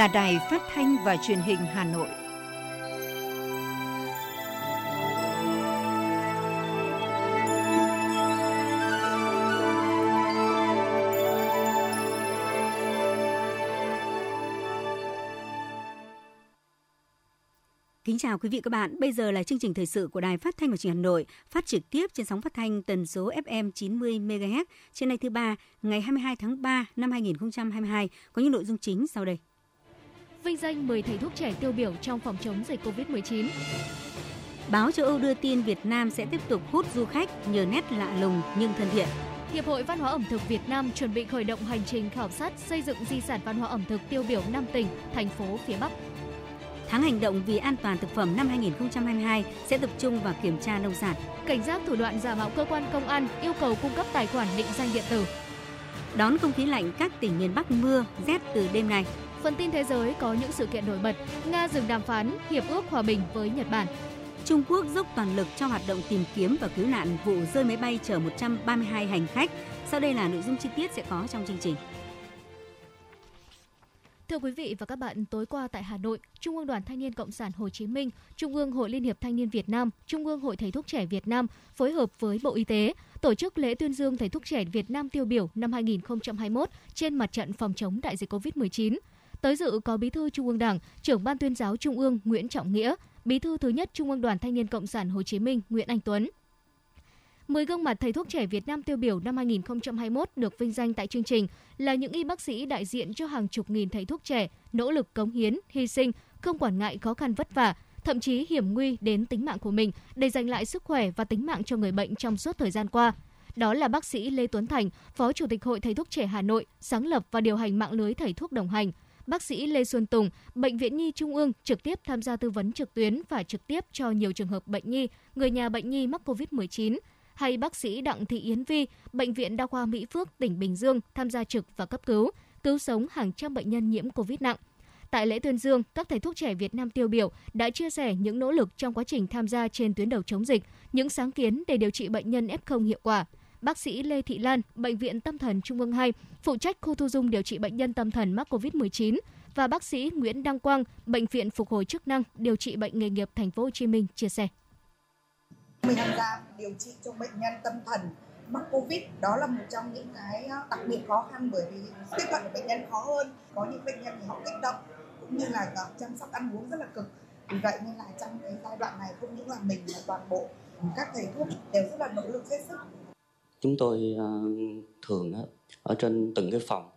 là Đài Phát thanh và Truyền hình Hà Nội. Kính chào quý vị các bạn. Bây giờ là chương trình thời sự của Đài Phát thanh và Truyền hình Hà Nội, phát trực tiếp trên sóng phát thanh tần số FM 90 MHz trên ngày thứ ba, ngày 22 tháng 3 năm 2022 có những nội dung chính sau đây. Vinh danh 10 thầy thuốc trẻ tiêu biểu trong phòng chống dịch Covid-19. Báo châu Âu đưa tin Việt Nam sẽ tiếp tục hút du khách nhờ nét lạ lùng nhưng thân thiện. Hiệp hội Văn hóa ẩm thực Việt Nam chuẩn bị khởi động hành trình khảo sát xây dựng di sản văn hóa ẩm thực tiêu biểu 5 tỉnh, thành phố phía Bắc. Tháng hành động vì an toàn thực phẩm năm 2022 sẽ tập trung vào kiểm tra nông sản. Cảnh giác thủ đoạn giả mạo cơ quan công an yêu cầu cung cấp tài khoản định danh điện tử. Đón không khí lạnh các tỉnh miền Bắc mưa, rét từ đêm nay. Phần tin thế giới có những sự kiện nổi bật. Nga dừng đàm phán hiệp ước hòa bình với Nhật Bản. Trung Quốc dốc toàn lực cho hoạt động tìm kiếm và cứu nạn vụ rơi máy bay chở 132 hành khách. Sau đây là nội dung chi tiết sẽ có trong chương trình. Thưa quý vị và các bạn, tối qua tại Hà Nội, Trung ương Đoàn Thanh niên Cộng sản Hồ Chí Minh, Trung ương Hội Liên hiệp Thanh niên Việt Nam, Trung ương Hội Thầy thuốc trẻ Việt Nam phối hợp với Bộ Y tế tổ chức lễ tuyên dương Thầy thuốc trẻ Việt Nam tiêu biểu năm 2021 trên mặt trận phòng chống đại dịch COVID-19. Tới dự có Bí thư Trung ương Đảng, trưởng Ban tuyên giáo Trung ương Nguyễn Trọng Nghĩa, Bí thư thứ nhất Trung ương Đoàn Thanh niên Cộng sản Hồ Chí Minh Nguyễn Anh Tuấn, 10 gương mặt thầy thuốc trẻ Việt Nam tiêu biểu năm 2021 được vinh danh tại chương trình là những y bác sĩ đại diện cho hàng chục nghìn thầy thuốc trẻ nỗ lực cống hiến, hy sinh, không quản ngại khó khăn vất vả, thậm chí hiểm nguy đến tính mạng của mình để giành lại sức khỏe và tính mạng cho người bệnh trong suốt thời gian qua. Đó là bác sĩ Lê Tuấn Thành, Phó Chủ tịch Hội Thầy thuốc trẻ Hà Nội, sáng lập và điều hành mạng lưới thầy thuốc đồng hành. Bác sĩ Lê Xuân Tùng, Bệnh viện Nhi Trung ương trực tiếp tham gia tư vấn trực tuyến và trực tiếp cho nhiều trường hợp bệnh nhi, người nhà bệnh nhi mắc COVID-19 hay bác sĩ Đặng Thị Yến Vi, Bệnh viện Đa khoa Mỹ Phước, tỉnh Bình Dương tham gia trực và cấp cứu, cứu sống hàng trăm bệnh nhân nhiễm COVID nặng. Tại lễ tuyên dương, các thầy thuốc trẻ Việt Nam tiêu biểu đã chia sẻ những nỗ lực trong quá trình tham gia trên tuyến đầu chống dịch, những sáng kiến để điều trị bệnh nhân F0 hiệu quả. Bác sĩ Lê Thị Lan, Bệnh viện Tâm thần Trung ương 2, phụ trách khu thu dung điều trị bệnh nhân tâm thần mắc COVID-19 và bác sĩ Nguyễn Đăng Quang, Bệnh viện Phục hồi chức năng điều trị bệnh nghề nghiệp Thành phố Hồ Chí Minh chia sẻ. Mình tham gia điều trị cho bệnh nhân tâm thần mắc Covid đó là một trong những cái ờ, đặc biệt khó khăn bởi vì tiếp cận bệnh nhân khó hơn. Có những bệnh nhân thì họ kích động cũng như là ờ, chăm sóc ăn uống rất là cực. Vì vậy nên là trong cái giai đoạn này không những là mình mà toàn bộ các thầy thuốc đều rất là nỗ lực hết sức chúng tôi ờ, thường ở trên từng cái phòng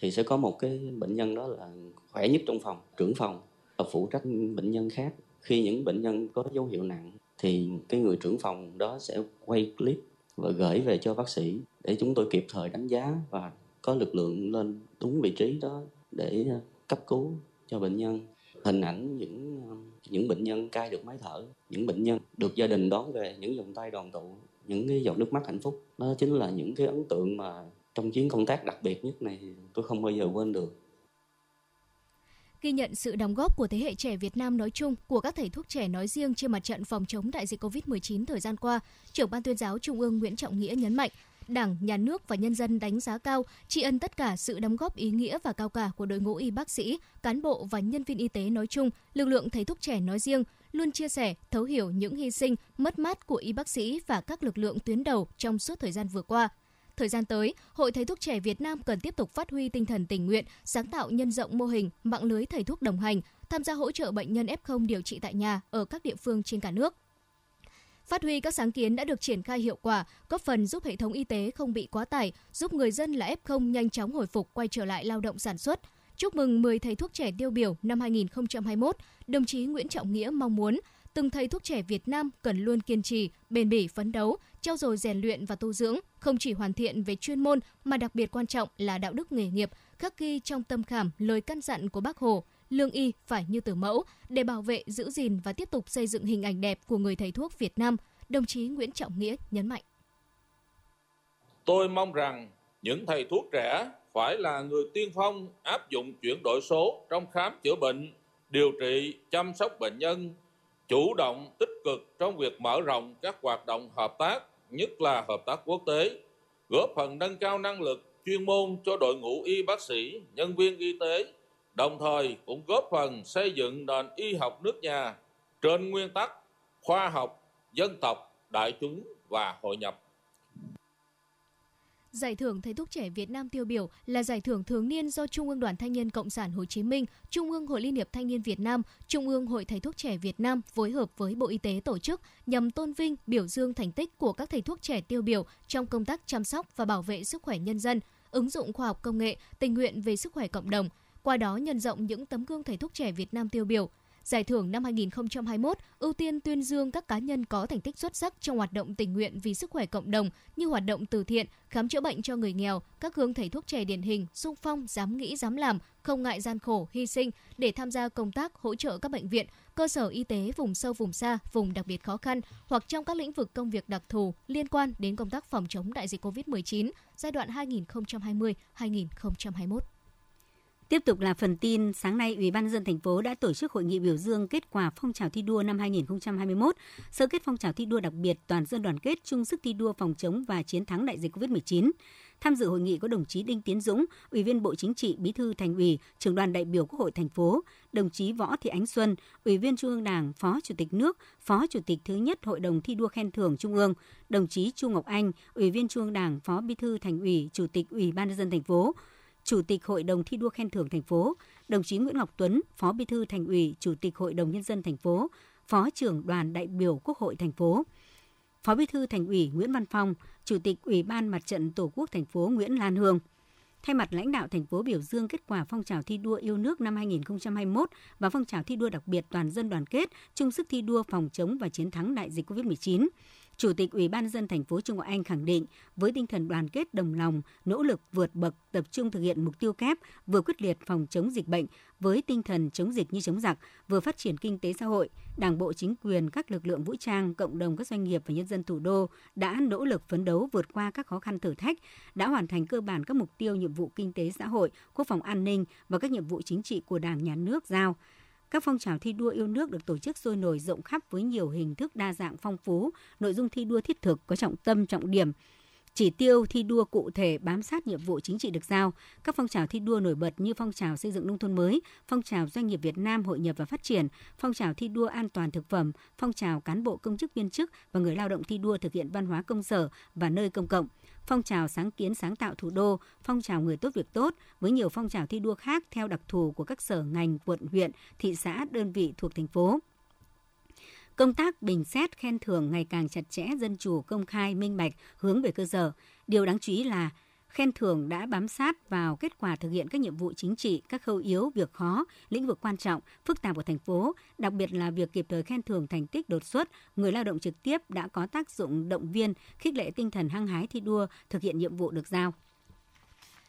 thì sẽ có một cái bệnh nhân đó là khỏe nhất trong phòng, trưởng phòng, và phụ trách bệnh nhân khác. Khi những bệnh nhân có dấu hiệu nặng thì cái người trưởng phòng đó sẽ quay clip và gửi về cho bác sĩ để chúng tôi kịp thời đánh giá và có lực lượng lên đúng vị trí đó để ờ, cấp cứu cho bệnh nhân. Hình ảnh những ờ, những bệnh nhân cai được máy thở, những bệnh nhân được gia đình đón về, những vòng tay đoàn tụ những cái giọt nước mắt hạnh phúc. Đó chính là những cái ấn tượng mà trong chuyến công tác đặc biệt nhất này tôi không bao giờ quên được. Ghi nhận sự đóng góp của thế hệ trẻ Việt Nam nói chung, của các thầy thuốc trẻ nói riêng trên mặt trận phòng chống đại dịch COVID-19 thời gian qua, trưởng ban tuyên giáo Trung ương Nguyễn Trọng Nghĩa nhấn mạnh, Đảng, Nhà nước và nhân dân đánh giá cao, tri ân tất cả sự đóng góp ý nghĩa và cao cả của đội ngũ y bác sĩ, cán bộ và nhân viên y tế nói chung, lực lượng thầy thuốc trẻ nói riêng, luôn chia sẻ, thấu hiểu những hy sinh, mất mát của y bác sĩ và các lực lượng tuyến đầu trong suốt thời gian vừa qua. Thời gian tới, Hội Thầy thuốc trẻ Việt Nam cần tiếp tục phát huy tinh thần tình nguyện, sáng tạo nhân rộng mô hình mạng lưới thầy thuốc đồng hành, tham gia hỗ trợ bệnh nhân F0 điều trị tại nhà ở các địa phương trên cả nước. Phát huy các sáng kiến đã được triển khai hiệu quả, góp phần giúp hệ thống y tế không bị quá tải, giúp người dân là F0 nhanh chóng hồi phục quay trở lại lao động sản xuất. Chúc mừng 10 thầy thuốc trẻ tiêu biểu năm 2021, đồng chí Nguyễn Trọng Nghĩa mong muốn từng thầy thuốc trẻ Việt Nam cần luôn kiên trì, bền bỉ phấn đấu, trau dồi rèn luyện và tu dưỡng, không chỉ hoàn thiện về chuyên môn mà đặc biệt quan trọng là đạo đức nghề nghiệp, khắc ghi trong tâm khảm lời căn dặn của Bác Hồ, lương y phải như từ mẫu để bảo vệ, giữ gìn và tiếp tục xây dựng hình ảnh đẹp của người thầy thuốc Việt Nam, đồng chí Nguyễn Trọng Nghĩa nhấn mạnh. Tôi mong rằng những thầy thuốc trẻ phải là người tiên phong áp dụng chuyển đổi số trong khám chữa bệnh, điều trị, chăm sóc bệnh nhân, chủ động tích cực trong việc mở rộng các hoạt động hợp tác, nhất là hợp tác quốc tế, góp phần nâng cao năng lực chuyên môn cho đội ngũ y bác sĩ, nhân viên y tế đồng thời cũng góp phần xây dựng nền y học nước nhà trên nguyên tắc khoa học, dân tộc, đại chúng và hội nhập. Giải thưởng Thầy thuốc trẻ Việt Nam tiêu biểu là giải thưởng thường niên do Trung ương Đoàn Thanh niên Cộng sản Hồ Chí Minh, Trung ương Hội Liên hiệp Thanh niên Việt Nam, Trung ương Hội Thầy thuốc trẻ Việt Nam phối hợp với Bộ Y tế tổ chức nhằm tôn vinh, biểu dương thành tích của các thầy thuốc trẻ tiêu biểu trong công tác chăm sóc và bảo vệ sức khỏe nhân dân, ứng dụng khoa học công nghệ, tình nguyện về sức khỏe cộng đồng, qua đó nhân rộng những tấm gương thầy thuốc trẻ Việt Nam tiêu biểu, Giải thưởng năm 2021 ưu tiên tuyên dương các cá nhân có thành tích xuất sắc trong hoạt động tình nguyện vì sức khỏe cộng đồng như hoạt động từ thiện, khám chữa bệnh cho người nghèo, các gương thầy thuốc trẻ điển hình, sung phong, dám nghĩ, dám làm, không ngại gian khổ, hy sinh để tham gia công tác hỗ trợ các bệnh viện, cơ sở y tế vùng sâu vùng xa, vùng đặc biệt khó khăn hoặc trong các lĩnh vực công việc đặc thù liên quan đến công tác phòng chống đại dịch COVID-19 giai đoạn 2020-2021. Tiếp tục là phần tin, sáng nay Ủy ban nhân dân thành phố đã tổ chức hội nghị biểu dương kết quả phong trào thi đua năm 2021, sơ kết phong trào thi đua đặc biệt toàn dân đoàn kết chung sức thi đua phòng chống và chiến thắng đại dịch Covid-19. Tham dự hội nghị có đồng chí Đinh Tiến Dũng, Ủy viên Bộ Chính trị, Bí thư Thành ủy, Trưởng đoàn đại biểu Quốc hội thành phố, đồng chí Võ Thị Ánh Xuân, Ủy viên Trung ương Đảng, Phó Chủ tịch nước, Phó Chủ tịch thứ nhất Hội đồng thi đua khen thưởng Trung ương, đồng chí Chu Ngọc Anh, Ủy viên Trung ương Đảng, Phó Bí thư Thành ủy, Chủ tịch Ủy ban nhân dân thành phố, Chủ tịch Hội đồng thi đua khen thưởng thành phố, đồng chí Nguyễn Ngọc Tuấn, Phó Bí thư Thành ủy, Chủ tịch Hội đồng nhân dân thành phố, Phó trưởng đoàn đại biểu Quốc hội thành phố. Phó Bí thư Thành ủy Nguyễn Văn Phong, Chủ tịch Ủy ban Mặt trận Tổ quốc thành phố Nguyễn Lan Hương. Thay mặt lãnh đạo thành phố biểu dương kết quả phong trào thi đua yêu nước năm 2021 và phong trào thi đua đặc biệt toàn dân đoàn kết, chung sức thi đua phòng chống và chiến thắng đại dịch COVID-19. Chủ tịch Ủy ban dân thành phố Trung Quốc Anh khẳng định, với tinh thần đoàn kết đồng lòng, nỗ lực vượt bậc, tập trung thực hiện mục tiêu kép, vừa quyết liệt phòng chống dịch bệnh, với tinh thần chống dịch như chống giặc, vừa phát triển kinh tế xã hội, Đảng bộ chính quyền, các lực lượng vũ trang, cộng đồng các doanh nghiệp và nhân dân thủ đô đã nỗ lực phấn đấu vượt qua các khó khăn thử thách, đã hoàn thành cơ bản các mục tiêu nhiệm vụ kinh tế xã hội, quốc phòng an ninh và các nhiệm vụ chính trị của Đảng, Nhà nước giao các phong trào thi đua yêu nước được tổ chức sôi nổi rộng khắp với nhiều hình thức đa dạng phong phú, nội dung thi đua thiết thực có trọng tâm trọng điểm, chỉ tiêu thi đua cụ thể bám sát nhiệm vụ chính trị được giao, các phong trào thi đua nổi bật như phong trào xây dựng nông thôn mới, phong trào doanh nghiệp Việt Nam hội nhập và phát triển, phong trào thi đua an toàn thực phẩm, phong trào cán bộ công chức viên chức và người lao động thi đua thực hiện văn hóa công sở và nơi công cộng, phong trào sáng kiến sáng tạo thủ đô, phong trào người tốt việc tốt với nhiều phong trào thi đua khác theo đặc thù của các sở ngành, quận, huyện, thị xã, đơn vị thuộc thành phố. Công tác bình xét khen thưởng ngày càng chặt chẽ, dân chủ, công khai, minh bạch, hướng về cơ sở. Điều đáng chú ý là khen thưởng đã bám sát vào kết quả thực hiện các nhiệm vụ chính trị, các khâu yếu, việc khó, lĩnh vực quan trọng, phức tạp của thành phố, đặc biệt là việc kịp thời khen thưởng thành tích đột xuất, người lao động trực tiếp đã có tác dụng động viên, khích lệ tinh thần hăng hái thi đua, thực hiện nhiệm vụ được giao.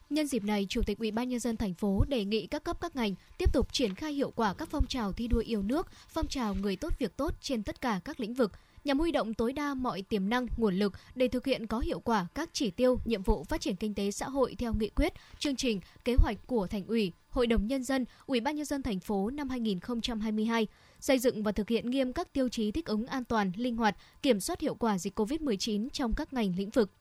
Nhân dịp này, Chủ tịch Ủy ban nhân dân thành phố đề nghị các cấp các ngành tiếp tục triển khai hiệu quả các phong trào thi đua yêu nước, phong trào người tốt việc tốt trên tất cả các lĩnh vực, nhằm huy động tối đa mọi tiềm năng, nguồn lực để thực hiện có hiệu quả các chỉ tiêu, nhiệm vụ phát triển kinh tế xã hội theo nghị quyết, chương trình, kế hoạch của Thành ủy, Hội đồng nhân dân, Ủy ban nhân dân thành phố năm 2022, xây dựng và thực hiện nghiêm các tiêu chí thích ứng an toàn, linh hoạt, kiểm soát hiệu quả dịch COVID-19 trong các ngành lĩnh vực.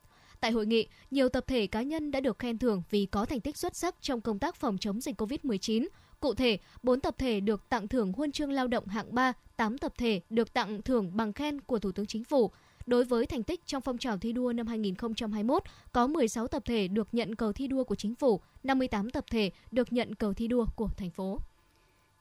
Tại hội nghị, nhiều tập thể cá nhân đã được khen thưởng vì có thành tích xuất sắc trong công tác phòng chống dịch COVID-19. Cụ thể, 4 tập thể được tặng thưởng huân chương lao động hạng 3, 8 tập thể được tặng thưởng bằng khen của Thủ tướng Chính phủ. Đối với thành tích trong phong trào thi đua năm 2021, có 16 tập thể được nhận cờ thi đua của chính phủ, 58 tập thể được nhận cờ thi đua của thành phố.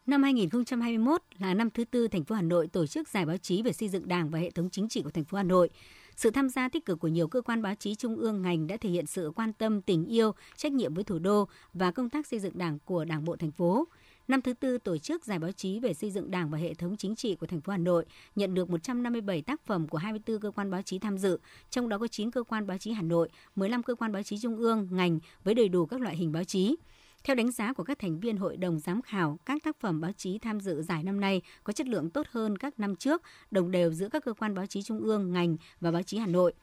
Năm 2021 là năm thứ tư thành phố Hà Nội tổ chức giải báo chí về xây dựng Đảng và hệ thống chính trị của thành phố Hà Nội. Sự tham gia tích cực của nhiều cơ quan báo chí trung ương ngành đã thể hiện sự quan tâm, tình yêu, trách nhiệm với thủ đô và công tác xây dựng Đảng của Đảng bộ thành phố. Năm thứ tư tổ chức giải báo chí về xây dựng Đảng và hệ thống chính trị của thành phố Hà Nội nhận được 157 tác phẩm của 24 cơ quan báo chí tham dự, trong đó có 9 cơ quan báo chí Hà Nội, 15 cơ quan báo chí trung ương, ngành với đầy đủ các loại hình báo chí. Theo đánh giá của các thành viên hội đồng giám khảo, các tác phẩm báo chí tham dự giải năm nay có chất lượng tốt hơn các năm trước, đồng đều giữa các cơ quan báo chí trung ương, ngành và báo chí Hà Nội.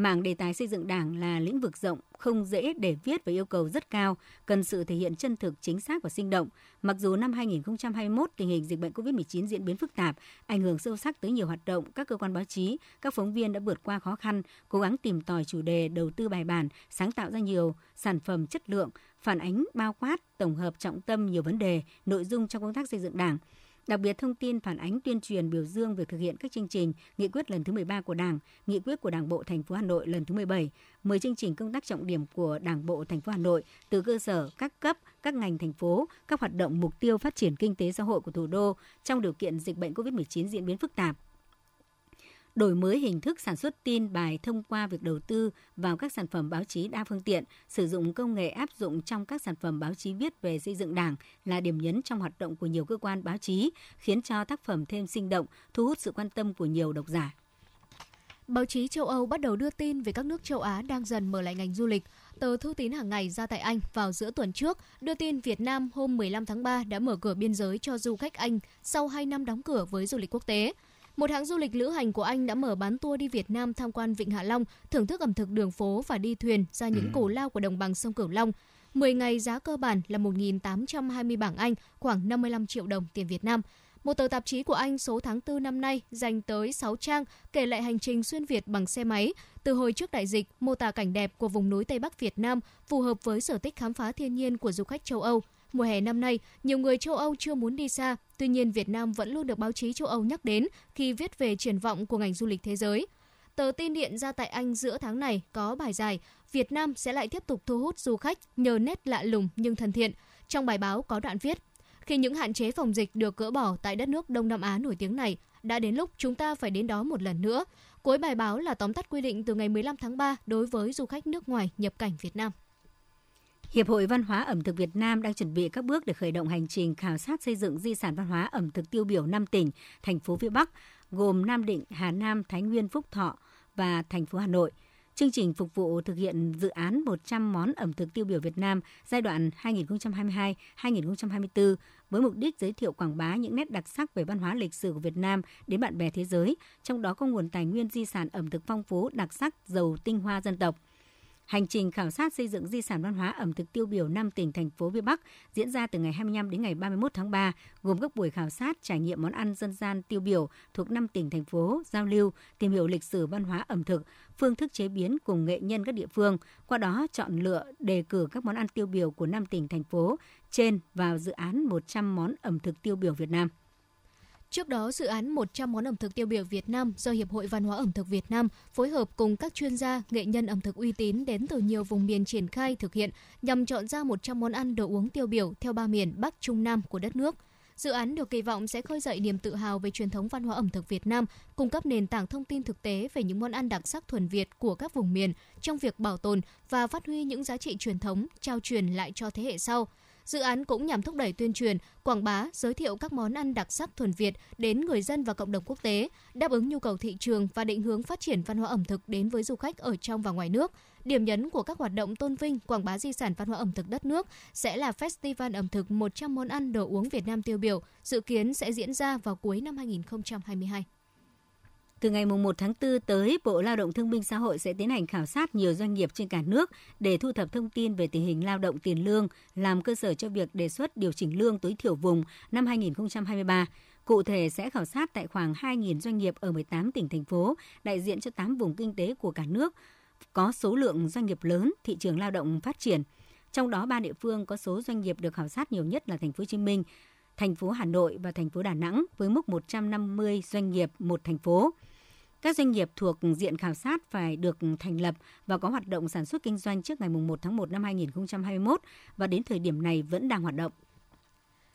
Mảng đề tài xây dựng Đảng là lĩnh vực rộng, không dễ để viết và yêu cầu rất cao, cần sự thể hiện chân thực, chính xác và sinh động. Mặc dù năm 2021 tình hình dịch bệnh COVID-19 diễn biến phức tạp, ảnh hưởng sâu sắc tới nhiều hoạt động, các cơ quan báo chí, các phóng viên đã vượt qua khó khăn, cố gắng tìm tòi chủ đề, đầu tư bài bản, sáng tạo ra nhiều sản phẩm chất lượng, phản ánh bao quát, tổng hợp trọng tâm nhiều vấn đề, nội dung trong công tác xây dựng Đảng – Đặc biệt thông tin phản ánh tuyên truyền biểu dương việc thực hiện các chương trình, nghị quyết lần thứ 13 của Đảng, nghị quyết của Đảng bộ thành phố Hà Nội lần thứ 17, 10 chương trình công tác trọng điểm của Đảng bộ thành phố Hà Nội từ cơ sở, các cấp, các ngành thành phố, các hoạt động mục tiêu phát triển kinh tế xã hội của thủ đô trong điều kiện dịch bệnh COVID-19 diễn biến phức tạp đổi mới hình thức sản xuất tin bài thông qua việc đầu tư vào các sản phẩm báo chí đa phương tiện, sử dụng công nghệ áp dụng trong các sản phẩm báo chí viết về xây dựng Đảng là điểm nhấn trong hoạt động của nhiều cơ quan báo chí, khiến cho tác phẩm thêm sinh động, thu hút sự quan tâm của nhiều độc giả. Báo chí châu Âu bắt đầu đưa tin về các nước châu Á đang dần mở lại ngành du lịch. Tờ Thư tín hàng ngày ra tại Anh vào giữa tuần trước đưa tin Việt Nam hôm 15 tháng 3 đã mở cửa biên giới cho du khách Anh sau 2 năm đóng cửa với du lịch quốc tế. Một hãng du lịch lữ hành của Anh đã mở bán tour đi Việt Nam tham quan Vịnh Hạ Long, thưởng thức ẩm thực đường phố và đi thuyền ra những cổ lao của đồng bằng sông Cửu Long. 10 ngày giá cơ bản là 1.820 bảng Anh, khoảng 55 triệu đồng tiền Việt Nam. Một tờ tạp chí của Anh số tháng 4 năm nay dành tới 6 trang kể lại hành trình xuyên Việt bằng xe máy, từ hồi trước đại dịch, mô tả cảnh đẹp của vùng núi Tây Bắc Việt Nam phù hợp với sở thích khám phá thiên nhiên của du khách châu Âu – Mùa hè năm nay, nhiều người châu Âu chưa muốn đi xa, tuy nhiên Việt Nam vẫn luôn được báo chí châu Âu nhắc đến khi viết về triển vọng của ngành du lịch thế giới. Tờ tin điện ra tại Anh giữa tháng này có bài dài Việt Nam sẽ lại tiếp tục thu hút du khách nhờ nét lạ lùng nhưng thân thiện. Trong bài báo có đoạn viết, khi những hạn chế phòng dịch được gỡ bỏ tại đất nước Đông Nam Á nổi tiếng này, đã đến lúc chúng ta phải đến đó một lần nữa. Cuối bài báo là tóm tắt quy định từ ngày 15 tháng 3 đối với du khách nước ngoài nhập cảnh Việt Nam. Hiệp hội Văn hóa ẩm thực Việt Nam đang chuẩn bị các bước để khởi động hành trình khảo sát xây dựng di sản văn hóa ẩm thực tiêu biểu 5 tỉnh, thành phố phía Bắc, gồm Nam Định, Hà Nam, Thái Nguyên, Phúc Thọ và thành phố Hà Nội. Chương trình phục vụ thực hiện dự án 100 món ẩm thực tiêu biểu Việt Nam giai đoạn 2022-2024 với mục đích giới thiệu quảng bá những nét đặc sắc về văn hóa lịch sử của Việt Nam đến bạn bè thế giới, trong đó có nguồn tài nguyên di sản ẩm thực phong phú, đặc sắc, giàu tinh hoa dân tộc – Hành trình khảo sát xây dựng di sản văn hóa ẩm thực tiêu biểu 5 tỉnh thành phố phía Bắc diễn ra từ ngày 25 đến ngày 31 tháng 3, gồm các buổi khảo sát trải nghiệm món ăn dân gian tiêu biểu thuộc 5 tỉnh thành phố, giao lưu, tìm hiểu lịch sử văn hóa ẩm thực, phương thức chế biến cùng nghệ nhân các địa phương, qua đó chọn lựa đề cử các món ăn tiêu biểu của 5 tỉnh thành phố trên vào dự án 100 món ẩm thực tiêu biểu Việt Nam. Trước đó, dự án 100 món ẩm thực tiêu biểu Việt Nam do Hiệp hội Văn hóa ẩm thực Việt Nam phối hợp cùng các chuyên gia, nghệ nhân ẩm thực uy tín đến từ nhiều vùng miền triển khai thực hiện nhằm chọn ra 100 món ăn đồ uống tiêu biểu theo ba miền Bắc, Trung, Nam của đất nước. Dự án được kỳ vọng sẽ khơi dậy niềm tự hào về truyền thống văn hóa ẩm thực Việt Nam, cung cấp nền tảng thông tin thực tế về những món ăn đặc sắc thuần Việt của các vùng miền trong việc bảo tồn và phát huy những giá trị truyền thống, trao truyền lại cho thế hệ sau – Dự án cũng nhằm thúc đẩy tuyên truyền, quảng bá, giới thiệu các món ăn đặc sắc thuần Việt đến người dân và cộng đồng quốc tế, đáp ứng nhu cầu thị trường và định hướng phát triển văn hóa ẩm thực đến với du khách ở trong và ngoài nước. Điểm nhấn của các hoạt động tôn vinh, quảng bá di sản văn hóa ẩm thực đất nước sẽ là Festival ẩm thực 100 món ăn đồ uống Việt Nam tiêu biểu, dự kiến sẽ diễn ra vào cuối năm 2022. Từ ngày 1 tháng 4 tới, Bộ Lao động Thương binh Xã hội sẽ tiến hành khảo sát nhiều doanh nghiệp trên cả nước để thu thập thông tin về tình hình lao động tiền lương, làm cơ sở cho việc đề xuất điều chỉnh lương tối thiểu vùng năm 2023. Cụ thể sẽ khảo sát tại khoảng 2.000 doanh nghiệp ở 18 tỉnh, thành phố, đại diện cho 8 vùng kinh tế của cả nước, có số lượng doanh nghiệp lớn, thị trường lao động phát triển. Trong đó, ba địa phương có số doanh nghiệp được khảo sát nhiều nhất là thành phố Hồ Chí Minh, thành phố Hà Nội và thành phố Đà Nẵng với mức 150 doanh nghiệp một thành phố. Các doanh nghiệp thuộc diện khảo sát phải được thành lập và có hoạt động sản xuất kinh doanh trước ngày 1 tháng 1 năm 2021 và đến thời điểm này vẫn đang hoạt động.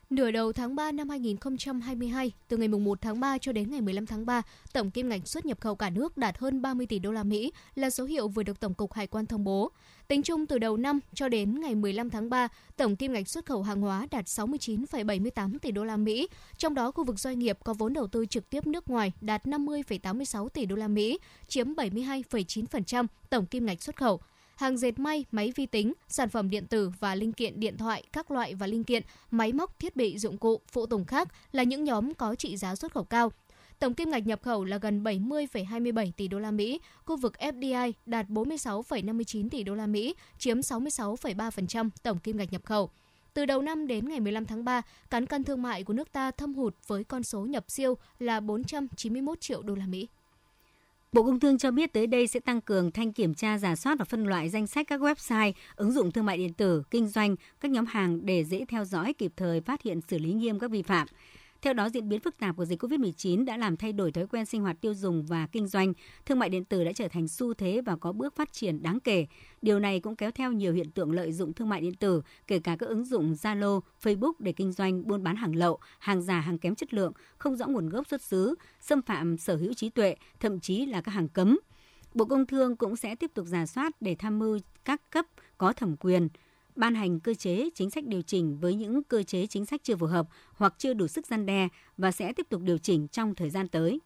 Nửa đầu tháng 3 năm 2022, từ ngày 1 tháng 3 cho đến ngày 15 tháng 3, tổng kim ngạch xuất nhập khẩu cả nước đạt hơn 30 tỷ đô la Mỹ là số hiệu vừa được Tổng cục Hải quan thông bố. Tính chung từ đầu năm cho đến ngày 15 tháng 3, tổng kim ngạch xuất khẩu hàng hóa đạt 69,78 tỷ đô la Mỹ, trong đó khu vực doanh nghiệp có vốn đầu tư trực tiếp nước ngoài đạt 50,86 tỷ đô la Mỹ, chiếm 72,9% tổng kim ngạch xuất khẩu hàng dệt may, máy vi tính, sản phẩm điện tử và linh kiện điện thoại các loại và linh kiện, máy móc, thiết bị, dụng cụ, phụ tùng khác là những nhóm có trị giá xuất khẩu cao. Tổng kim ngạch nhập khẩu là gần 70,27 tỷ đô la Mỹ, khu vực FDI đạt 46,59 tỷ đô la Mỹ, chiếm 66,3% tổng kim ngạch nhập khẩu. Từ đầu năm đến ngày 15 tháng 3, cán cân thương mại của nước ta thâm hụt với con số nhập siêu là 491 triệu đô la Mỹ. Bộ Công Thương cho biết tới đây sẽ tăng cường thanh kiểm tra, giả soát và phân loại danh sách các website, ứng dụng thương mại điện tử, kinh doanh, các nhóm hàng để dễ theo dõi kịp thời phát hiện xử lý nghiêm các vi phạm. Theo đó, diễn biến phức tạp của dịch COVID-19 đã làm thay đổi thói quen sinh hoạt tiêu dùng và kinh doanh. Thương mại điện tử đã trở thành xu thế và có bước phát triển đáng kể. Điều này cũng kéo theo nhiều hiện tượng lợi dụng thương mại điện tử, kể cả các ứng dụng Zalo, Facebook để kinh doanh buôn bán hàng lậu, hàng giả, hàng kém chất lượng, không rõ nguồn gốc xuất xứ, xâm phạm sở hữu trí tuệ, thậm chí là các hàng cấm. Bộ Công Thương cũng sẽ tiếp tục giả soát để tham mưu các cấp có thẩm quyền ban hành cơ chế chính sách điều chỉnh với những cơ chế chính sách chưa phù hợp hoặc chưa đủ sức gian đe và sẽ tiếp tục điều chỉnh trong thời gian tới.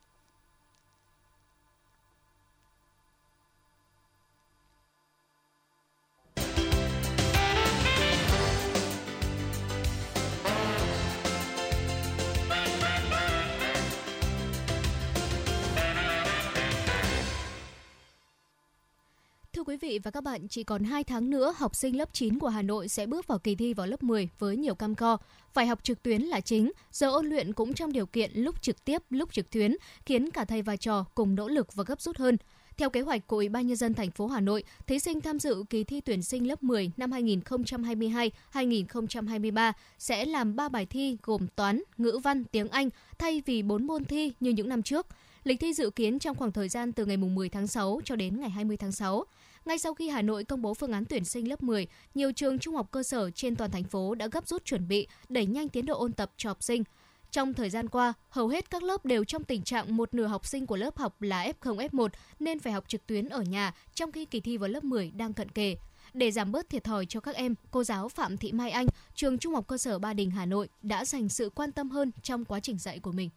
Quý vị và các bạn, chỉ còn 2 tháng nữa, học sinh lớp 9 của Hà Nội sẽ bước vào kỳ thi vào lớp 10 với nhiều cam go. Phải học trực tuyến là chính, giờ ôn luyện cũng trong điều kiện lúc trực tiếp, lúc trực tuyến, khiến cả thầy và trò cùng nỗ lực và gấp rút hơn. Theo kế hoạch của Ủy ban nhân dân thành phố Hà Nội, thí sinh tham dự kỳ thi tuyển sinh lớp 10 năm 2022-2023 sẽ làm 3 bài thi gồm toán, ngữ văn, tiếng Anh thay vì 4 môn thi như những năm trước. Lịch thi dự kiến trong khoảng thời gian từ ngày 10 tháng 6 cho đến ngày 20 tháng 6. Ngay sau khi Hà Nội công bố phương án tuyển sinh lớp 10, nhiều trường trung học cơ sở trên toàn thành phố đã gấp rút chuẩn bị đẩy nhanh tiến độ ôn tập cho học sinh. Trong thời gian qua, hầu hết các lớp đều trong tình trạng một nửa học sinh của lớp học là F0, F1 nên phải học trực tuyến ở nhà trong khi kỳ thi vào lớp 10 đang cận kề. Để giảm bớt thiệt thòi cho các em, cô giáo Phạm Thị Mai Anh, trường Trung học cơ sở Ba Đình Hà Nội đã dành sự quan tâm hơn trong quá trình dạy của mình.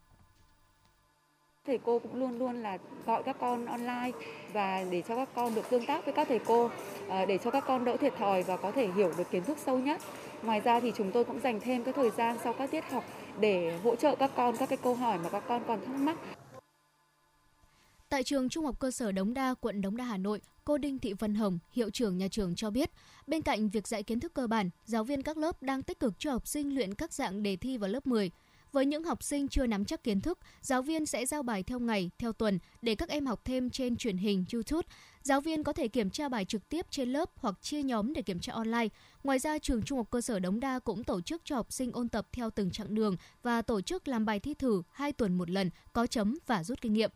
Thầy cô cũng luôn luôn là gọi các con online và để cho các con được tương tác với các thầy cô, ờ, để cho các con đỡ thiệt thòi và có thể hiểu được kiến thức sâu nhất. Ngoài ra thì chúng tôi cũng dành thêm cái thời gian sau các tiết học để hỗ trợ các con các cái câu hỏi mà các con còn thắc mắc. Tại trường Trung học cơ sở Đống Đa, quận Đống Đa, Hà Nội, cô Đinh Thị Vân Hồng, hiệu trưởng nhà trường cho biết, bên cạnh việc dạy kiến thức cơ bản, giáo viên các lớp đang tích cực cho học sinh luyện các dạng đề thi vào lớp 10. Với những học sinh chưa nắm chắc kiến thức, giáo viên sẽ giao bài theo ngày, theo tuần để các em học thêm trên truyền hình YouTube. Giáo viên có thể kiểm tra bài trực tiếp trên lớp hoặc chia nhóm để kiểm tra online. Ngoài ra, trường Trung học cơ sở Đống Đa cũng tổ chức cho học sinh ôn tập theo từng chặng đường và tổ chức làm bài thi thử 2 tuần một lần, có chấm và rút kinh nghiệm.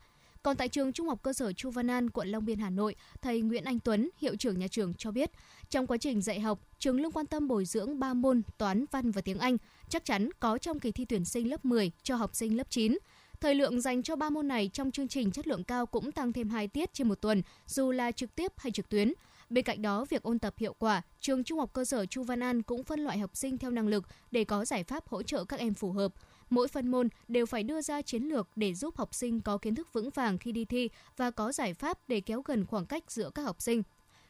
Còn tại trường Trung học cơ sở Chu Văn An, quận Long Biên, Hà Nội, thầy Nguyễn Anh Tuấn, hiệu trưởng nhà trường cho biết, trong quá trình dạy học, trường luôn quan tâm bồi dưỡng 3 môn toán, văn và tiếng Anh, chắc chắn có trong kỳ thi tuyển sinh lớp 10 cho học sinh lớp 9. Thời lượng dành cho ba môn này trong chương trình chất lượng cao cũng tăng thêm 2 tiết trên một tuần, dù là trực tiếp hay trực tuyến. Bên cạnh đó, việc ôn tập hiệu quả, trường Trung học cơ sở Chu Văn An cũng phân loại học sinh theo năng lực để có giải pháp hỗ trợ các em phù hợp. Mỗi phân môn đều phải đưa ra chiến lược để giúp học sinh có kiến thức vững vàng khi đi thi và có giải pháp để kéo gần khoảng cách giữa các học sinh.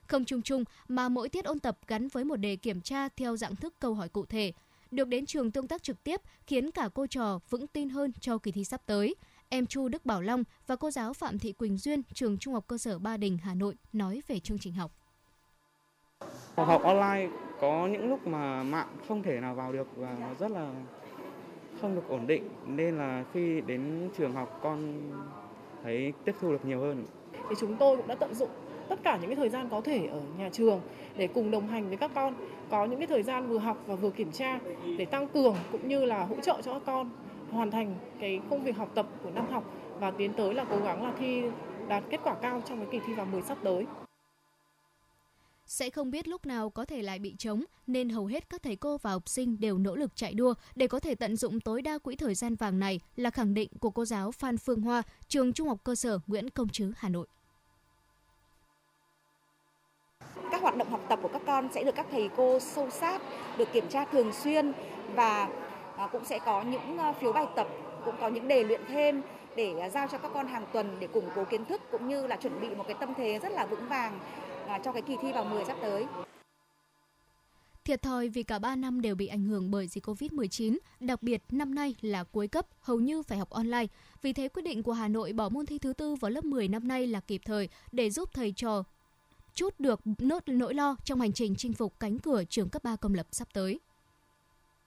Không chung chung mà mỗi tiết ôn tập gắn với một đề kiểm tra theo dạng thức câu hỏi cụ thể. Được đến trường tương tác trực tiếp khiến cả cô trò vững tin hơn cho kỳ thi sắp tới. Em Chu Đức Bảo Long và cô giáo Phạm Thị Quỳnh Duyên, trường Trung học cơ sở Ba Đình, Hà Nội nói về chương trình học. Học online có những lúc mà mạng không thể nào vào được và nó rất là không được ổn định, nên là khi đến trường học con thấy tiếp thu được nhiều hơn. Thì chúng tôi cũng đã tận dụng tất cả những cái thời gian có thể ở nhà trường để cùng đồng hành với các con, có những cái thời gian vừa học và vừa kiểm tra để tăng cường cũng như là hỗ trợ cho các con hoàn thành cái công việc học tập của năm học và tiến tới là cố gắng là thi đạt kết quả cao trong cái kỳ thi vào 10 sắp tới. Sẽ không biết lúc nào có thể lại bị trống, nên hầu hết các thầy cô và học sinh đều nỗ lực chạy đua để có thể tận dụng tối đa quỹ thời gian vàng này là khẳng định của cô giáo Phan Phương Hoa, trường Trung học cơ sở Nguyễn Công Trứ, Hà Nội. Các hoạt động học tập của các con sẽ được các thầy cô sâu sát, được kiểm tra thường xuyên và à, cũng sẽ có những à, phiếu bài tập, cũng có những đề luyện thêm để à, giao cho các con hàng tuần để củng cố kiến thức cũng như là chuẩn bị một cái tâm thế rất là vững vàng cho cái kỳ thi vào 10 sắp tới. Thiệt thòi vì cả 3 năm đều bị ảnh hưởng bởi dịch Covid-19, đặc biệt năm nay là cuối cấp, hầu như phải học online. Vì thế quyết định của Hà Nội bỏ môn thi thứ tư vào lớp 10 năm nay là kịp thời để giúp thầy trò chút được nốt nỗi lo trong hành trình chinh phục cánh cửa trường cấp 3 công lập sắp tới.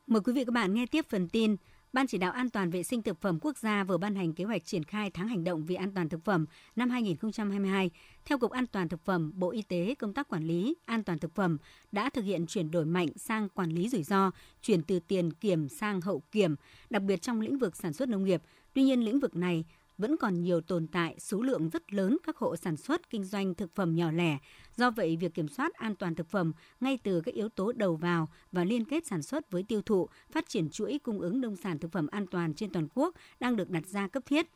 Mời quý vị các bạn nghe tiếp phần tin. Ban chỉ đạo an toàn vệ sinh thực phẩm quốc gia vừa ban hành kế hoạch triển khai tháng hành động vì an toàn thực phẩm năm 2022. Theo Cục An toàn thực phẩm, Bộ Y tế công tác quản lý an toàn thực phẩm đã thực hiện chuyển đổi mạnh sang quản lý rủi ro, chuyển từ tiền kiểm sang hậu kiểm, đặc biệt trong lĩnh vực sản xuất nông nghiệp. Tuy nhiên lĩnh vực này vẫn còn nhiều tồn tại số lượng rất lớn các hộ sản xuất kinh doanh thực phẩm nhỏ lẻ. Do vậy, việc kiểm soát an toàn thực phẩm ngay từ các yếu tố đầu vào và liên kết sản xuất với tiêu thụ, phát triển chuỗi cung ứng nông sản thực phẩm an toàn trên toàn quốc đang được đặt ra cấp thiết.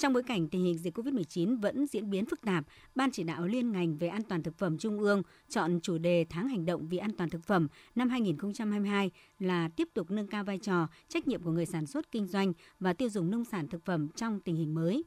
Trong bối cảnh tình hình dịch COVID-19 vẫn diễn biến phức tạp, Ban chỉ đạo liên ngành về an toàn thực phẩm Trung ương chọn chủ đề tháng hành động vì an toàn thực phẩm năm 2022 là tiếp tục nâng cao vai trò, trách nhiệm của người sản xuất kinh doanh và tiêu dùng nông sản thực phẩm trong tình hình mới.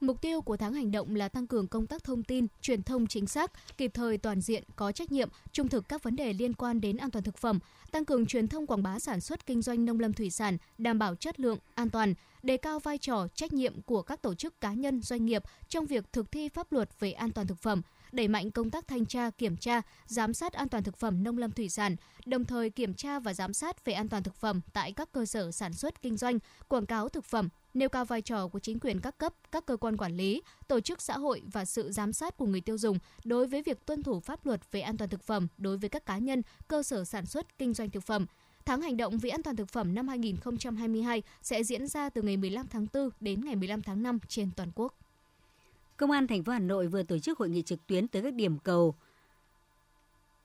Mục tiêu của tháng hành động là tăng cường công tác thông tin, truyền thông chính xác, kịp thời toàn diện, có trách nhiệm, trung thực các vấn đề liên quan đến an toàn thực phẩm, tăng cường truyền thông quảng bá sản xuất kinh doanh nông lâm thủy sản, đảm bảo chất lượng, an toàn, đề cao vai trò, trách nhiệm của các tổ chức cá nhân, doanh nghiệp trong việc thực thi pháp luật về an toàn thực phẩm, đẩy mạnh công tác thanh tra, kiểm tra, giám sát an toàn thực phẩm nông lâm thủy sản, đồng thời kiểm tra và giám sát về an toàn thực phẩm tại các cơ sở sản xuất kinh doanh, quảng cáo thực phẩm, nêu cao vai trò của chính quyền các cấp, các cơ quan quản lý, tổ chức xã hội và sự giám sát của người tiêu dùng đối với việc tuân thủ pháp luật về an toàn thực phẩm đối với các cá nhân, cơ sở sản xuất kinh doanh thực phẩm. Tháng hành động vì an toàn thực phẩm năm 2022 sẽ diễn ra từ ngày 15 tháng 4 đến ngày 15 tháng 5 trên toàn quốc. Công an thành phố Hà Nội vừa tổ chức hội nghị trực tuyến tới các điểm cầu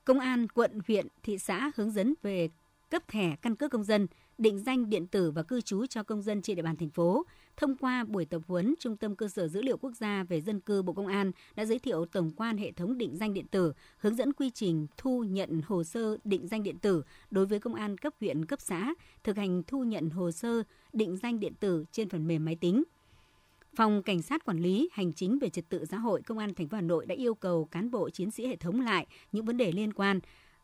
Công an quận, huyện, thị xã hướng dẫn về cấp thẻ căn cước công dân, định danh điện tử và cư trú cho công dân trên địa bàn thành phố. Thông qua buổi tập huấn, Trung tâm Cơ sở Dữ liệu Quốc gia về Dân cư Bộ Công an đã giới thiệu tổng quan hệ thống định danh điện tử, hướng dẫn quy trình thu nhận hồ sơ định danh điện tử đối với công an cấp huyện, cấp xã, thực hành thu nhận hồ sơ định danh điện tử trên phần mềm máy tính. Phòng Cảnh sát Quản lý Hành chính về Trật tự xã hội Công an thành phố Hà Nội đã yêu cầu cán bộ chiến sĩ hệ thống lại những vấn đề liên quan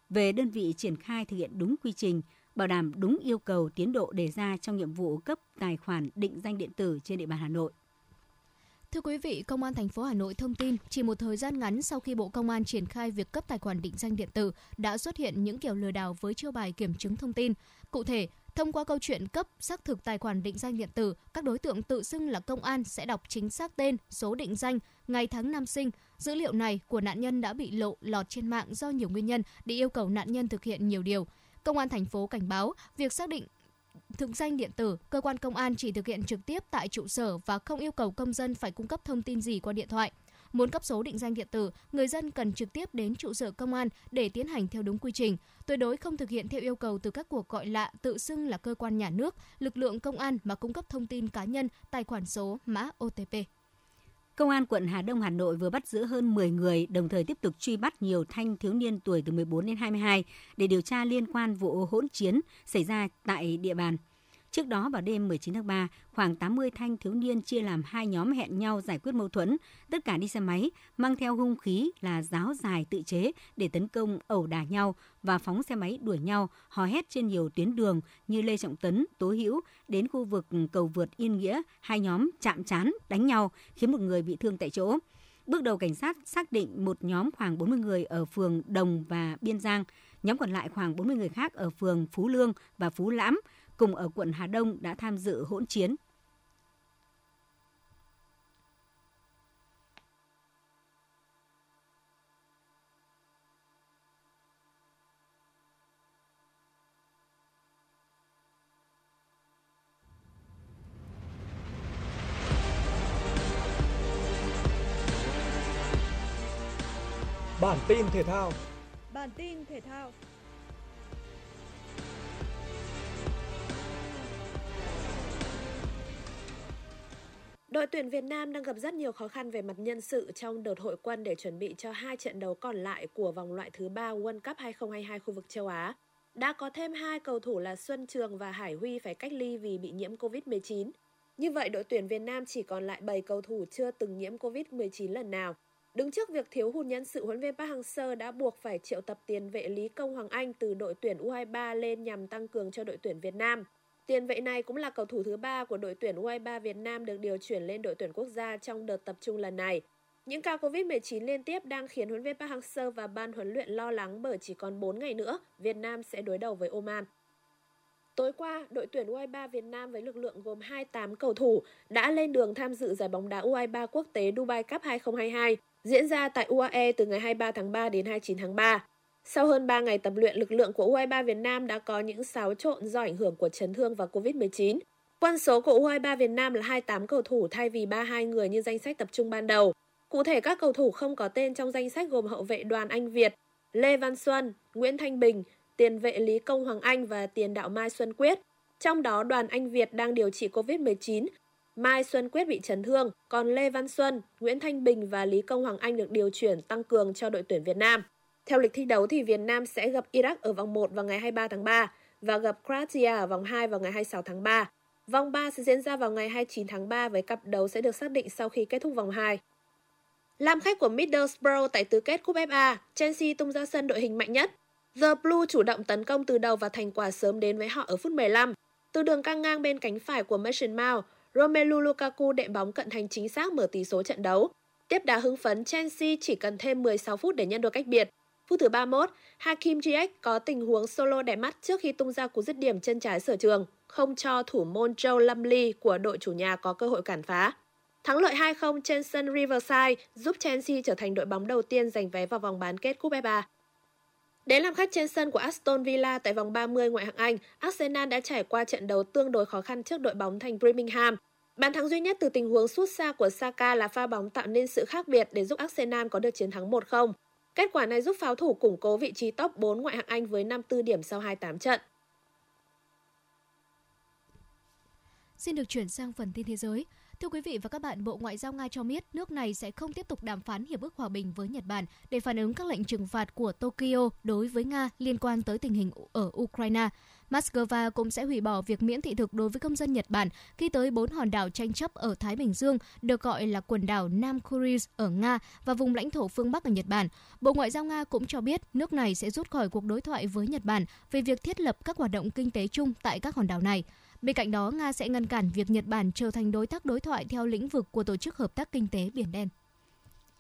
về đơn vị triển khai thực hiện đúng quy trình, bảo đảm đúng yêu cầu tiến độ đề ra trong nhiệm vụ cấp tài khoản định danh điện tử trên địa bàn Hà Nội. Thưa quý vị, Công an thành phố Hà Nội thông tin, chỉ một thời gian ngắn sau khi Bộ Công an triển khai việc cấp tài khoản định danh điện tử, đã xuất hiện những kiểu lừa đảo với chiêu bài kiểm chứng thông tin. Cụ thể, Thông qua câu chuyện cấp xác thực tài khoản định danh điện tử, các đối tượng tự xưng là công an sẽ đọc chính xác tên, số định danh, ngày tháng năm sinh. Dữ liệu này của nạn nhân đã bị lộ lọt trên mạng do nhiều nguyên nhân để yêu cầu nạn nhân thực hiện nhiều điều. Công an thành phố cảnh báo việc xác định thực danh điện tử, cơ quan công an chỉ thực hiện trực tiếp tại trụ sở và không yêu cầu công dân phải cung cấp thông tin gì qua điện thoại. Muốn cấp số định danh điện tử, người dân cần trực tiếp đến trụ sở công an để tiến hành theo đúng quy trình, tuyệt đối không thực hiện theo yêu cầu từ các cuộc gọi lạ tự xưng là cơ quan nhà nước, lực lượng công an mà cung cấp thông tin cá nhân, tài khoản số, mã OTP. Công an quận Hà Đông Hà Nội vừa bắt giữ hơn 10 người, đồng thời tiếp tục truy bắt nhiều thanh thiếu niên tuổi từ 14 đến 22 để điều tra liên quan vụ hỗn chiến xảy ra tại địa bàn. Trước đó vào đêm 19 tháng 3, khoảng 80 thanh thiếu niên chia làm hai nhóm hẹn nhau giải quyết mâu thuẫn, tất cả đi xe máy, mang theo hung khí là giáo dài tự chế để tấn công ẩu đả nhau và phóng xe máy đuổi nhau, hò hét trên nhiều tuyến đường như Lê Trọng Tấn, Tố Hữu đến khu vực cầu vượt Yên Nghĩa, hai nhóm chạm trán đánh nhau khiến một người bị thương tại chỗ. Bước đầu cảnh sát xác định một nhóm khoảng 40 người ở phường Đồng và Biên Giang, nhóm còn lại khoảng 40 người khác ở phường Phú Lương và Phú Lãm cùng ở quận Hà Đông đã tham dự hỗn chiến. Bản tin thể thao Bản tin thể thao Đội tuyển Việt Nam đang gặp rất nhiều khó khăn về mặt nhân sự trong đợt hội quân để chuẩn bị cho hai trận đấu còn lại của vòng loại thứ ba World Cup 2022 khu vực châu Á. Đã có thêm hai cầu thủ là Xuân Trường và Hải Huy phải cách ly vì bị nhiễm Covid-19. Như vậy, đội tuyển Việt Nam chỉ còn lại 7 cầu thủ chưa từng nhiễm Covid-19 lần nào. Đứng trước việc thiếu hụt nhân sự, huấn viên Park Hang-seo đã buộc phải triệu tập tiền vệ Lý Công Hoàng Anh từ đội tuyển U23 lên nhằm tăng cường cho đội tuyển Việt Nam. Tiền vệ này cũng là cầu thủ thứ ba của đội tuyển U23 Việt Nam được điều chuyển lên đội tuyển quốc gia trong đợt tập trung lần này. Những ca Covid-19 liên tiếp đang khiến huấn luyện viên Park Hang-seo và ban huấn luyện lo lắng bởi chỉ còn 4 ngày nữa, Việt Nam sẽ đối đầu với Oman. Tối qua, đội tuyển U23 Việt Nam với lực lượng gồm 28 cầu thủ đã lên đường tham dự giải bóng đá U23 quốc tế Dubai Cup 2022 diễn ra tại UAE từ ngày 23 tháng 3 đến 29 tháng 3. Sau hơn 3 ngày tập luyện, lực lượng của U23 Việt Nam đã có những xáo trộn do ảnh hưởng của chấn thương và Covid-19. Quân số của U23 Việt Nam là 28 cầu thủ thay vì 32 người như danh sách tập trung ban đầu. Cụ thể các cầu thủ không có tên trong danh sách gồm hậu vệ Đoàn Anh Việt, Lê Văn Xuân, Nguyễn Thanh Bình, tiền vệ Lý Công Hoàng Anh và tiền đạo Mai Xuân Quyết. Trong đó Đoàn Anh Việt đang điều trị Covid-19, Mai Xuân Quyết bị chấn thương, còn Lê Văn Xuân, Nguyễn Thanh Bình và Lý Công Hoàng Anh được điều chuyển tăng cường cho đội tuyển Việt Nam. Theo lịch thi đấu thì Việt Nam sẽ gặp Iraq ở vòng 1 vào ngày 23 tháng 3 và gặp Croatia ở vòng 2 vào ngày 26 tháng 3. Vòng 3 sẽ diễn ra vào ngày 29 tháng 3 với cặp đấu sẽ được xác định sau khi kết thúc vòng 2. Làm khách của Middlesbrough tại tứ kết Cúp FA, Chelsea tung ra sân đội hình mạnh nhất. The Blue chủ động tấn công từ đầu và thành quả sớm đến với họ ở phút 15. Từ đường căng ngang bên cánh phải của Mason Mount, Romelu Lukaku đệm bóng cận thành chính xác mở tỷ số trận đấu. Tiếp đà hưng phấn, Chelsea chỉ cần thêm 16 phút để nhân đôi cách biệt. Phút thứ 31, Hakim Ziyech có tình huống solo đẹp mắt trước khi tung ra cú dứt điểm chân trái sở trường, không cho thủ môn Joe Lumley của đội chủ nhà có cơ hội cản phá. Thắng lợi 2-0 trên sân Riverside giúp Chelsea trở thành đội bóng đầu tiên giành vé vào vòng bán kết Cúp e FA. Đến làm khách trên sân của Aston Villa tại vòng 30 ngoại hạng Anh, Arsenal đã trải qua trận đấu tương đối khó khăn trước đội bóng thành Birmingham. Bàn thắng duy nhất từ tình huống sút xa của Saka là pha bóng tạo nên sự khác biệt để giúp Arsenal có được chiến thắng 1-0. Kết quả này giúp pháo thủ củng cố vị trí top 4 ngoại hạng Anh với 54 điểm sau 28 trận. Xin được chuyển sang phần tin thế giới. Thưa quý vị và các bạn, Bộ Ngoại giao Nga cho biết nước này sẽ không tiếp tục đàm phán hiệp ước hòa bình với Nhật Bản để phản ứng các lệnh trừng phạt của Tokyo đối với Nga liên quan tới tình hình ở Ukraine. Moscow cũng sẽ hủy bỏ việc miễn thị thực đối với công dân Nhật Bản khi tới bốn hòn đảo tranh chấp ở Thái Bình Dương, được gọi là quần đảo Nam Kurils ở Nga và vùng lãnh thổ phương Bắc ở Nhật Bản. Bộ Ngoại giao Nga cũng cho biết nước này sẽ rút khỏi cuộc đối thoại với Nhật Bản về việc thiết lập các hoạt động kinh tế chung tại các hòn đảo này. Bên cạnh đó, Nga sẽ ngăn cản việc Nhật Bản trở thành đối tác đối thoại theo lĩnh vực của Tổ chức Hợp tác Kinh tế Biển Đen.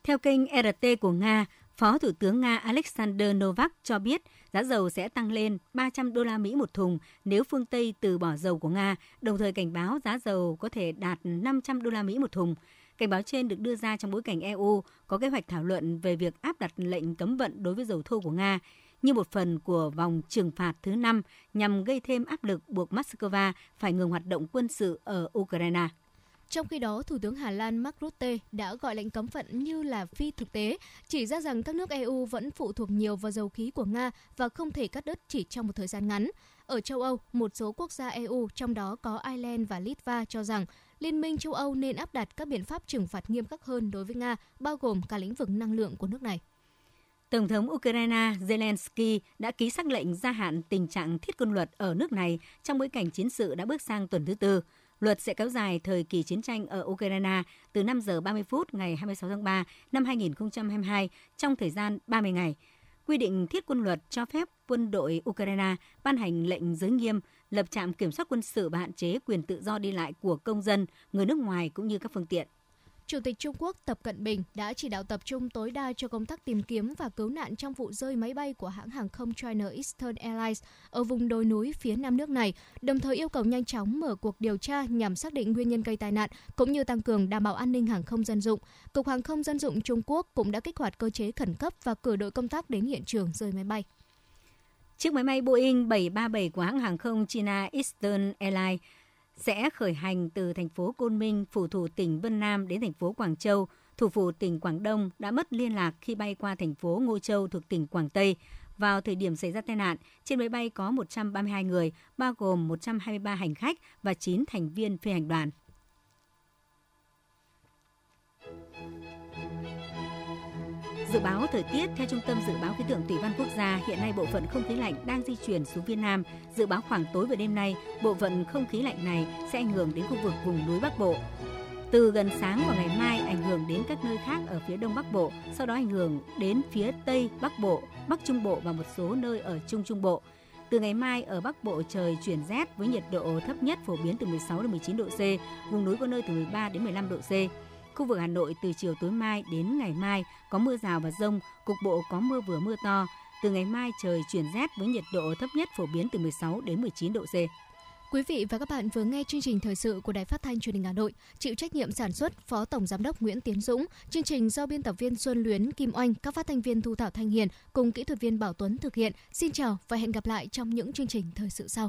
Theo kênh RT của Nga, Phó Thủ tướng Nga Alexander Novak cho biết giá dầu sẽ tăng lên 300 đô la Mỹ một thùng nếu phương Tây từ bỏ dầu của Nga, đồng thời cảnh báo giá dầu có thể đạt 500 đô la Mỹ một thùng. Cảnh báo trên được đưa ra trong bối cảnh EU có kế hoạch thảo luận về việc áp đặt lệnh cấm vận đối với dầu thô của Nga như một phần của vòng trừng phạt thứ năm nhằm gây thêm áp lực buộc Moscow phải ngừng hoạt động quân sự ở Ukraine. Trong khi đó, Thủ tướng Hà Lan Mark Rutte đã gọi lệnh cấm vận như là phi thực tế, chỉ ra rằng các nước EU vẫn phụ thuộc nhiều vào dầu khí của Nga và không thể cắt đứt chỉ trong một thời gian ngắn. Ở châu Âu, một số quốc gia EU, trong đó có Ireland và Litva cho rằng Liên minh châu Âu nên áp đặt các biện pháp trừng phạt nghiêm khắc hơn đối với Nga, bao gồm cả lĩnh vực năng lượng của nước này. Tổng thống Ukraine Zelensky đã ký xác lệnh gia hạn tình trạng thiết quân luật ở nước này trong bối cảnh chiến sự đã bước sang tuần thứ tư. Luật sẽ kéo dài thời kỳ chiến tranh ở Ukraine từ 5 giờ 30 phút ngày 26 tháng 3 năm 2022 trong thời gian 30 ngày. Quy định thiết quân luật cho phép quân đội Ukraine ban hành lệnh giới nghiêm, lập trạm kiểm soát quân sự và hạn chế quyền tự do đi lại của công dân, người nước ngoài cũng như các phương tiện. Chủ tịch Trung Quốc Tập Cận Bình đã chỉ đạo tập trung tối đa cho công tác tìm kiếm và cứu nạn trong vụ rơi máy bay của hãng hàng không China Eastern Airlines ở vùng đồi núi phía nam nước này, đồng thời yêu cầu nhanh chóng mở cuộc điều tra nhằm xác định nguyên nhân gây tai nạn cũng như tăng cường đảm bảo an ninh hàng không dân dụng. Cục Hàng không dân dụng Trung Quốc cũng đã kích hoạt cơ chế khẩn cấp và cử đội công tác đến hiện trường rơi máy bay. Chiếc máy bay Boeing 737 của hãng hàng không China Eastern Airlines sẽ khởi hành từ thành phố Côn Minh, phủ thủ tỉnh Vân Nam đến thành phố Quảng Châu. Thủ phủ tỉnh Quảng Đông đã mất liên lạc khi bay qua thành phố Ngô Châu thuộc tỉnh Quảng Tây. Vào thời điểm xảy ra tai nạn, trên máy bay có 132 người, bao gồm 123 hành khách và 9 thành viên phi hành đoàn. Dự báo thời tiết theo Trung tâm Dự báo Khí tượng Thủy văn Quốc gia, hiện nay bộ phận không khí lạnh đang di chuyển xuống phía Nam. Dự báo khoảng tối và đêm nay, bộ phận không khí lạnh này sẽ ảnh hưởng đến khu vực vùng núi Bắc Bộ. Từ gần sáng vào ngày mai ảnh hưởng đến các nơi khác ở phía Đông Bắc Bộ, sau đó ảnh hưởng đến phía Tây Bắc Bộ, Bắc Trung Bộ và một số nơi ở Trung Trung Bộ. Từ ngày mai ở Bắc Bộ trời chuyển rét với nhiệt độ thấp nhất phổ biến từ 16 đến 19 độ C, vùng núi có nơi từ 13 đến 15 độ C. Khu vực Hà Nội từ chiều tối mai đến ngày mai có mưa rào và rông, cục bộ có mưa vừa mưa to. Từ ngày mai trời chuyển rét với nhiệt độ thấp nhất phổ biến từ 16 đến 19 độ C. Quý vị và các bạn vừa nghe chương trình thời sự của Đài Phát thanh Truyền hình Hà Nội, chịu trách nhiệm sản xuất Phó Tổng giám đốc Nguyễn Tiến Dũng, chương trình do biên tập viên Xuân Luyến, Kim Oanh, các phát thanh viên Thu Thảo Thanh Hiền cùng kỹ thuật viên Bảo Tuấn thực hiện. Xin chào và hẹn gặp lại trong những chương trình thời sự sau.